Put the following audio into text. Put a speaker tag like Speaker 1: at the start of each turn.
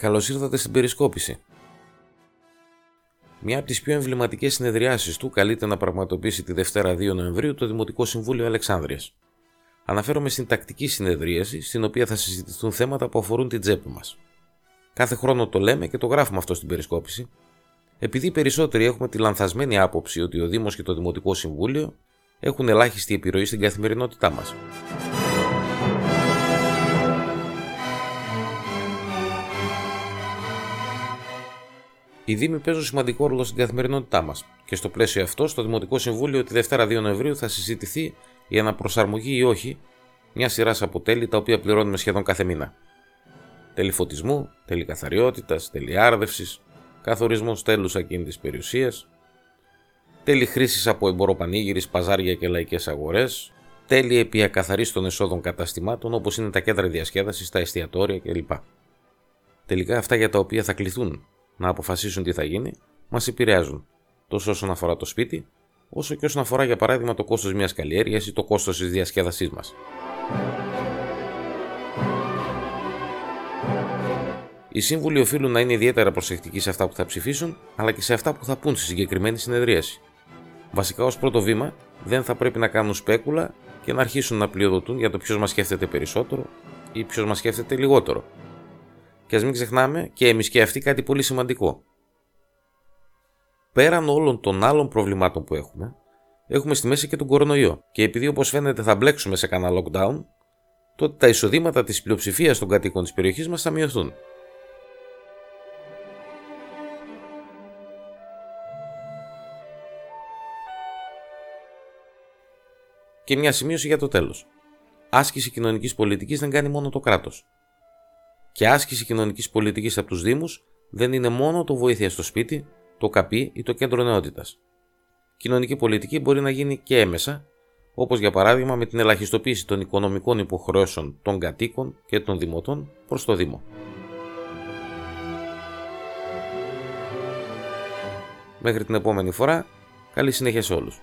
Speaker 1: Καλώς ήρθατε στην Περισκόπηση. Μια από τις πιο εμβληματικές συνεδριάσεις του καλείται να πραγματοποιήσει τη Δευτέρα 2 Νοεμβρίου το Δημοτικό Συμβούλιο Αλεξάνδρειας. Αναφέρομαι στην τακτική συνεδρίαση, στην οποία θα συζητηθούν θέματα που αφορούν την τσέπη μας. Κάθε χρόνο το λέμε και το γράφουμε αυτό στην Περισκόπηση, επειδή περισσότεροι έχουμε τη λανθασμένη άποψη ότι ο Δήμος και το Δημοτικό Συμβούλιο έχουν ελάχιστη επιρροή στην καθημερινότητά μας. Οι Δήμοι παίζουν σημαντικό ρόλο στην καθημερινότητά μας και στο πλαίσιο αυτό, στο Δημοτικό Συμβούλιο τη Δευτέρα 2 Νοεμβρίου θα συζητηθεί η αναπροσαρμογή ή όχι μια σειράς από τέλη τα οποία πληρώνουμε σχεδόν κάθε μήνα. Τέλη φωτισμού, τέλη καθαριότητας, τέλη άρδευσης, καθορισμός τέλους ακίνητης περιουσίας, τέλη χρήσης από εμποροπανήγυρη, παζάρια και λαϊκές αγορές, τέλη επί ακαθαρίστων των εσόδων καταστημάτων όπως είναι τα κέντρα διασκέδασης, τα εστιατόρια κλπ. Τελικά αυτά για τα οποία θα κληθούν να αποφασίσουν τι θα γίνει, μας επηρεάζουν, τόσο όσον αφορά το σπίτι, όσο και όσον αφορά για παράδειγμα το κόστος μιας καλλιέργειας ή το κόστος της διασκέδασής μας. Οι σύμβουλοι οφείλουν να είναι ιδιαίτερα προσεκτικοί σε αυτά που θα ψηφίσουν, αλλά και σε αυτά που θα πούν στη συγκεκριμένη συνεδρίαση. Βασικά, ως πρώτο βήμα, δεν θα πρέπει να κάνουν σπέκουλα και να αρχίσουν να πλειοδοτούν για το ποιος μας σκέφτεται περισσότερο ή ποιος μας σκέφτεται λιγότερο, και ας μην ξεχνάμε και εμείς και αυτοί κάτι πολύ σημαντικό. Πέραν όλων των άλλων προβλημάτων που έχουμε, έχουμε στη μέση και τον κορονοϊό. Και επειδή όπως φαίνεται θα μπλέξουμε σε κανένα lockdown, τότε τα εισοδήματα της πλειοψηφίας των κατοίκων της περιοχής μας θα μειωθούν. Και μια σημείωση για το τέλος. Άσκηση κοινωνικής πολιτικής δεν κάνει μόνο το κράτος. Και άσκηση κοινωνικής πολιτικής από τους Δήμους δεν είναι μόνο το βοήθεια στο σπίτι, το καπί ή το κέντρο νεότητα. Κοινωνική πολιτική μπορεί να γίνει και έμεσα, όπως για παράδειγμα με την ελαχιστοποίηση των οικονομικών υποχρεώσεων των κατοίκων και των δημοτών προς το Δήμο. Μέχρι την επόμενη φορά, καλή συνέχεια σε όλους.